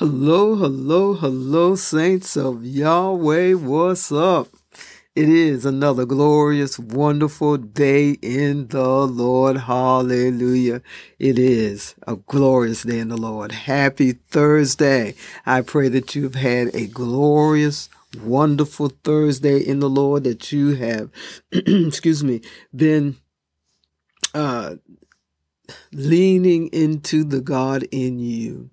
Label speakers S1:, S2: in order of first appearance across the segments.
S1: Hello, hello, hello, saints of Yahweh. What's up? It is another glorious, wonderful day in the Lord. Hallelujah. It is a glorious day in the Lord. Happy Thursday. I pray that you've had a glorious, wonderful Thursday in the Lord, that you have, excuse me, been, uh, leaning into the God in you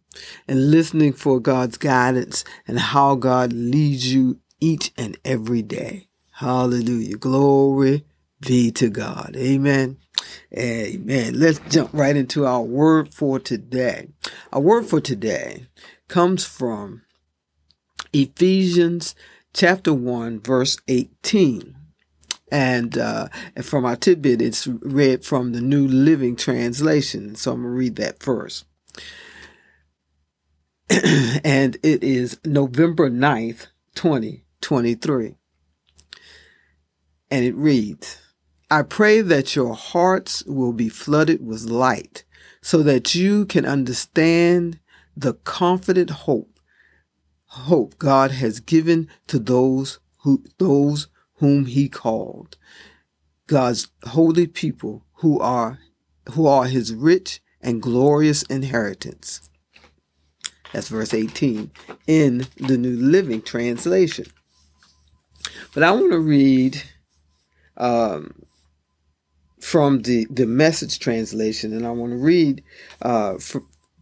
S1: and listening for God's guidance and how God leads you each and every day. Hallelujah. Glory be to God. Amen. Amen. Let's jump right into our word for today. Our word for today comes from Ephesians chapter 1 verse 18. And, uh, from our tidbit, it's read from the New Living Translation. So I'm going to read that first. and it is November 9th, 2023. And it reads, I pray that your hearts will be flooded with light so that you can understand the confident hope hope God has given to those who those whom he called God's holy people who are who are his rich and glorious inheritance that's verse 18 in the New Living Translation. But I want to read um, from the, the message translation, and I want to read uh,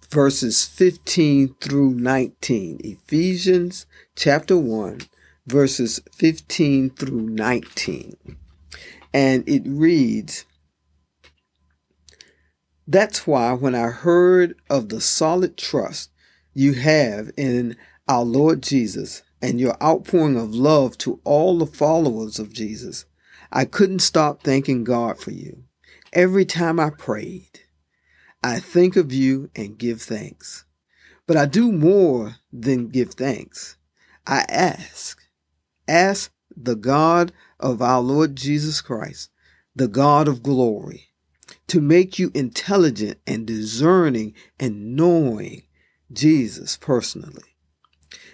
S1: verses 15 through 19. Ephesians chapter 1, verses 15 through 19. And it reads, That's why when I heard of the solid trust you have in our Lord Jesus and your outpouring of love to all the followers of Jesus, I couldn't stop thanking God for you. Every time I prayed, I think of you and give thanks. But I do more than give thanks. I ask, ask the God of our Lord Jesus Christ, the God of glory, to make you intelligent and discerning and knowing Jesus personally.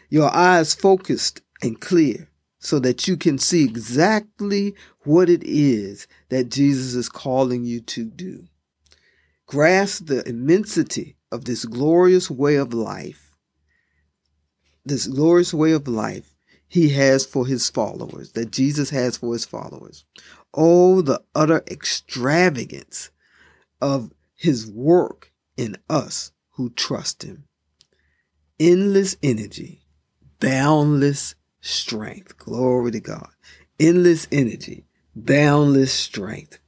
S1: Your eyes focused and clear so that you can see exactly what it is that Jesus is calling you to do. Grasp the immensity of this glorious way of life, this glorious way of life he has for his followers, that Jesus has for his followers. Oh, the utter extravagance of his work in us who trust him endless energy, boundless strength. Glory to God. Endless energy, boundless strength.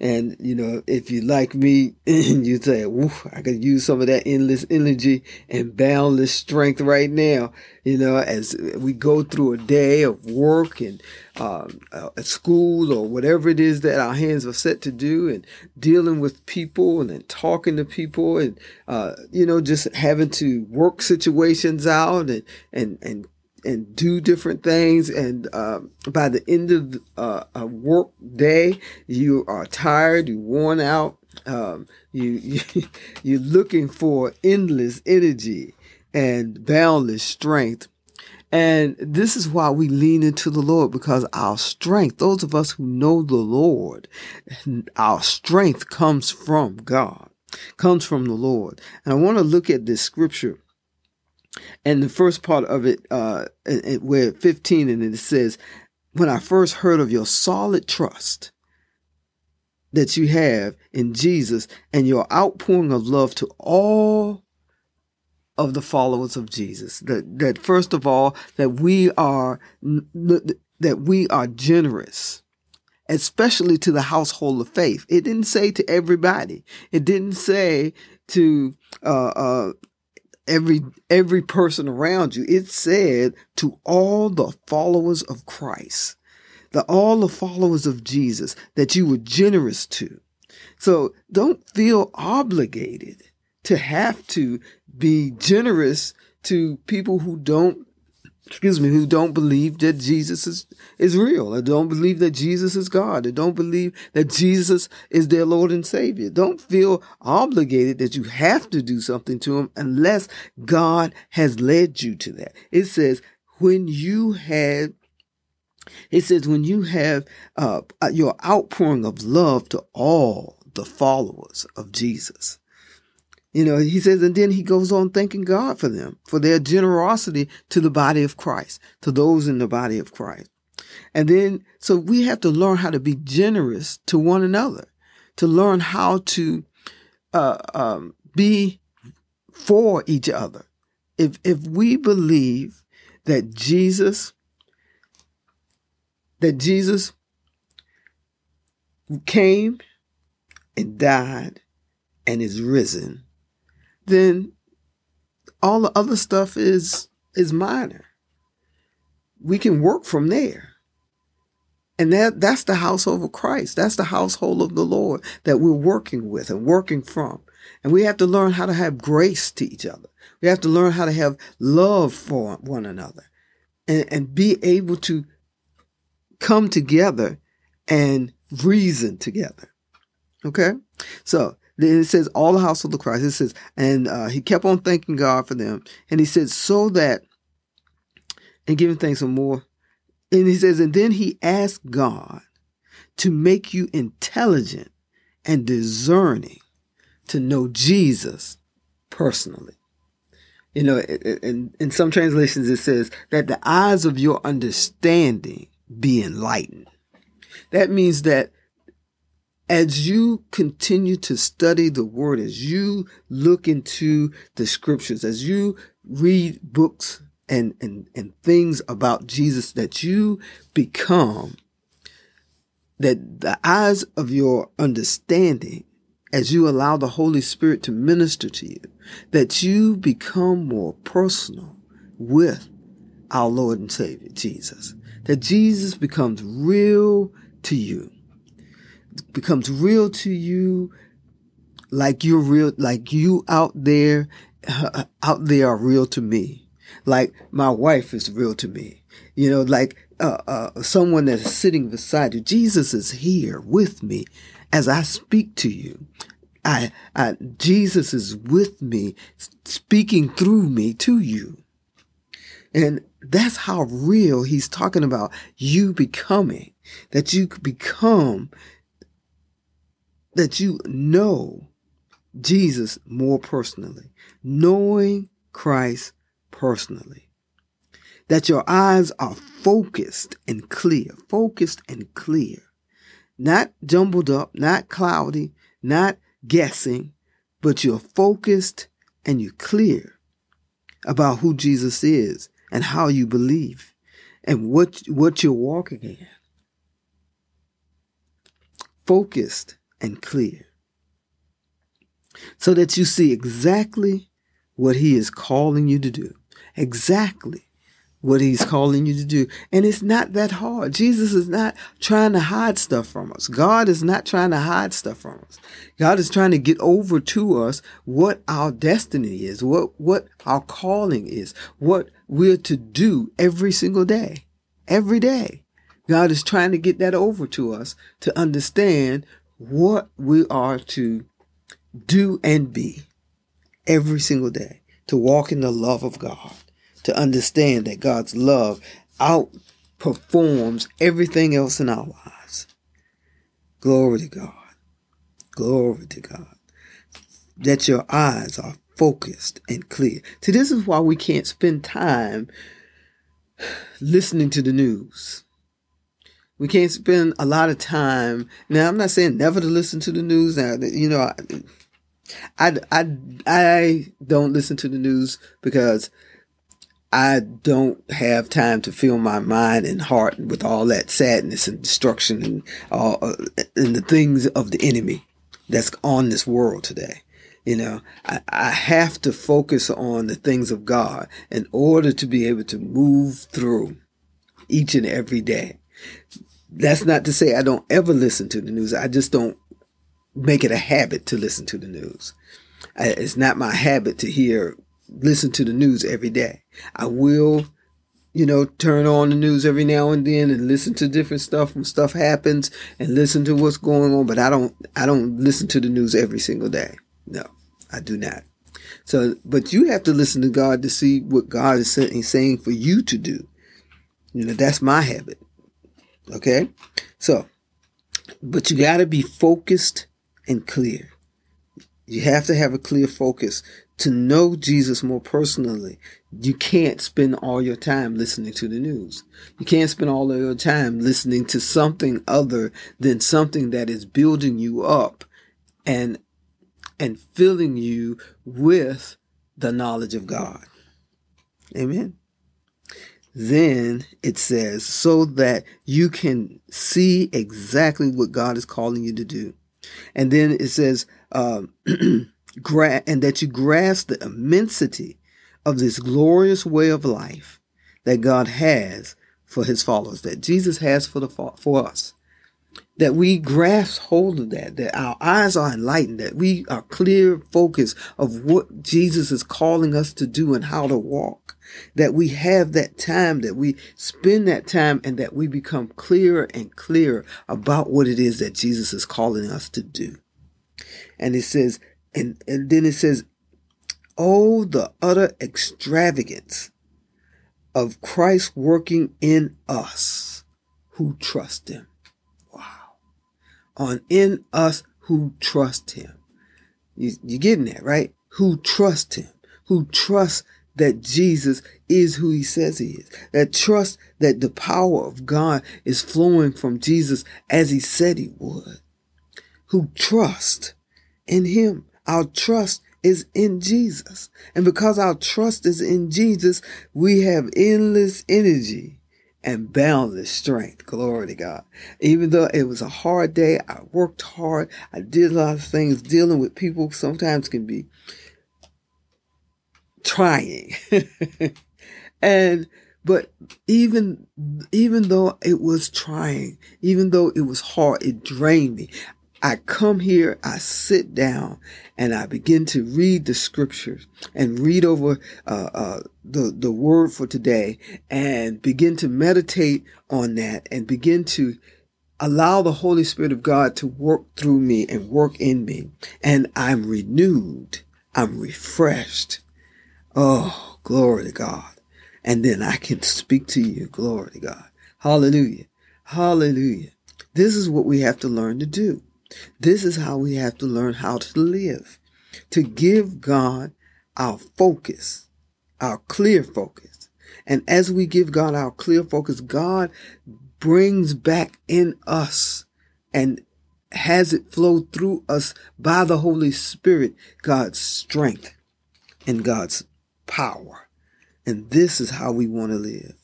S1: And, you know, if you like me and you say, I could use some of that endless energy and boundless strength right now, you know, as we go through a day of work and um, uh, at school or whatever it is that our hands are set to do and dealing with people and then talking to people and, uh, you know, just having to work situations out and, and, and and do different things. And uh, by the end of uh, a work day, you are tired, you're worn out, um, you, you you're looking for endless energy and boundless strength. And this is why we lean into the Lord because our strength, those of us who know the Lord, our strength comes from God, comes from the Lord. And I want to look at this scripture and the first part of it, uh, where 15 and it says, when I first heard of your solid trust that you have in Jesus and your outpouring of love to all of the followers of Jesus. That, that first of all, that we are, that we are generous especially to the household of faith. It didn't say to everybody. It didn't say to uh, uh, every every person around you. It said to all the followers of Christ, the all the followers of Jesus that you were generous to. So don't feel obligated to have to be generous to people who don't excuse me, who don't believe that Jesus is, is real, or don't believe that Jesus is God, or don't believe that Jesus is their Lord and Savior. Don't feel obligated that you have to do something to them unless God has led you to that. It says, when you have it says when you have uh, your outpouring of love to all the followers of Jesus. You know, he says, and then he goes on thanking God for them, for their generosity to the body of Christ, to those in the body of Christ. And then, so we have to learn how to be generous to one another, to learn how to uh, um, be for each other. If if we believe that Jesus, that Jesus came and died and is risen then all the other stuff is is minor. We can work from there. And that that's the household of Christ. That's the household of the Lord that we're working with and working from. And we have to learn how to have grace to each other. We have to learn how to have love for one another and, and be able to come together and reason together. Okay? So it says all the household of Christ. It says, and uh, he kept on thanking God for them. And he said, so that, and giving thanks some more. And he says, and then he asked God to make you intelligent and discerning to know Jesus personally. You know, in, in some translations it says that the eyes of your understanding be enlightened. That means that as you continue to study the word, as you look into the scriptures, as you read books and, and, and things about Jesus, that you become, that the eyes of your understanding, as you allow the Holy Spirit to minister to you, that you become more personal with our Lord and Savior, Jesus. That Jesus becomes real to you becomes real to you like you're real like you out there uh, out there are real to me. Like my wife is real to me. You know like uh, uh, someone that is sitting beside you. Jesus is here with me as i speak to you. I, I jesus is with me speaking through me to you. And that's how real he's talking about you becoming that you become that you know Jesus more personally, knowing Christ personally. That your eyes are focused and clear, focused and clear, not jumbled up, not cloudy, not guessing, but you're focused and you're clear about who Jesus is and how you believe and what, what you're walking in. Focused and clear so that you see exactly what he is calling you to do. Exactly what he's calling you to do. And it's not that hard. Jesus is not trying to hide stuff from us. God is not trying to hide stuff from us. God is trying to get over to us what our destiny is, what, what our calling is, what we're to do every single day. Every day. God is trying to get that over to us to understand what we are to do and be every single day, to walk in the love of God, to understand that God's love outperforms everything else in our lives. Glory to God. Glory to God. That your eyes are focused and clear. See, this is why we can't spend time listening to the news we can't spend a lot of time. Now, I'm not saying never to listen to the news. Now, you know, I, I, I, I don't listen to the news because I don't have time to fill my mind and heart with all that sadness and destruction and all and the things of the enemy that's on this world today. You know, I, I have to focus on the things of God in order to be able to move through each and every day that's not to say I don't ever listen to the news. I just don't make it a habit to listen to the news. It's not my habit to hear, listen to the news every day. I will you know, turn on the news every now and then and listen to different stuff when stuff happens and listen to what's going on. But I don't, I don't listen to the news every single day. No, I do not. So, but you have to listen to God to see what God is saying for you to do. You know, that's my habit. Okay. So, but you got to be focused and clear. You have to have a clear focus to know Jesus more personally. You can't spend all your time listening to the news. You can't spend all of your time listening to something other than something that is building you up and and filling you with the knowledge of God. Amen. Then it says, so that you can see exactly what God is calling you to do. And then it says, um, gra- and that you grasp the immensity of this glorious way of life that God has for his followers, that Jesus has for the for us that we grasp hold of that, that our eyes are enlightened, that we are clear focus of what Jesus is calling us to do and how to walk, that we have that time, that we spend that time and that we become clearer and clearer about what it is that Jesus is calling us to do. And it says, and, and then it says, Oh, the utter extravagance of Christ working in us who trust him on in us who trust him. You, you getting that, right? Who trust him, who trust that Jesus is who he says he is, that trust that the power of God is flowing from Jesus as he said he would, who trust in him. Our trust is in Jesus. And because our trust is in Jesus, we have endless energy and boundless strength. Glory to God. Even though it was a hard day, I worked hard. I did a lot of things. Dealing with people sometimes can be trying. and, but even, even though it was trying, even though it was hard, it drained me. I come here, I sit down, and I begin to read the scriptures and read over uh, uh, the the word for today, and begin to meditate on that, and begin to allow the Holy Spirit of God to work through me and work in me, and I'm renewed, I'm refreshed. Oh, glory to God! And then I can speak to you. Glory to God. Hallelujah. Hallelujah. This is what we have to learn to do. This is how we have to learn how to live. To give God our focus, our clear focus. And as we give God our clear focus, God brings back in us and has it flow through us by the Holy Spirit, God's strength and God's power. And this is how we want to live.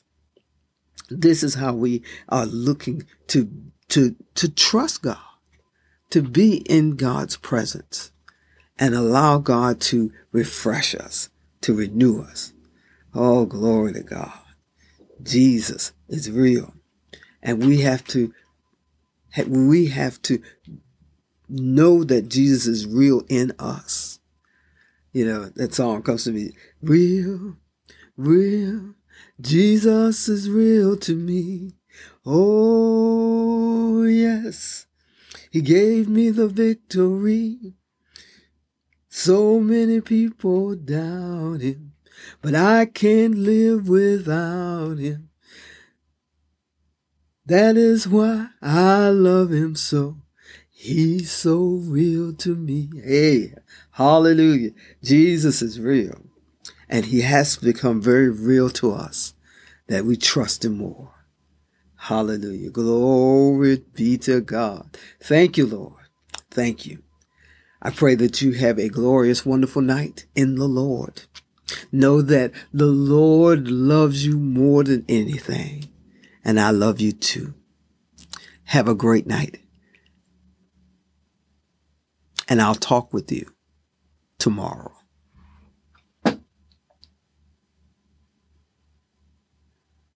S1: This is how we are looking to, to, to trust God to be in God's presence and allow God to refresh us, to renew us. Oh, glory to God. Jesus is real. And we have to, we have to know that Jesus is real in us. You know, that song comes to me. Real, real, Jesus is real to me. Oh, yes. He gave me the victory. So many people doubt him, but I can't live without him. That is why I love him so. He's so real to me. Hey, hallelujah. Jesus is real. And he has become very real to us that we trust him more. Hallelujah. Glory be to God. Thank you, Lord. Thank you. I pray that you have a glorious, wonderful night in the Lord. Know that the Lord loves you more than anything, and I love you too. Have a great night. And I'll talk with you tomorrow.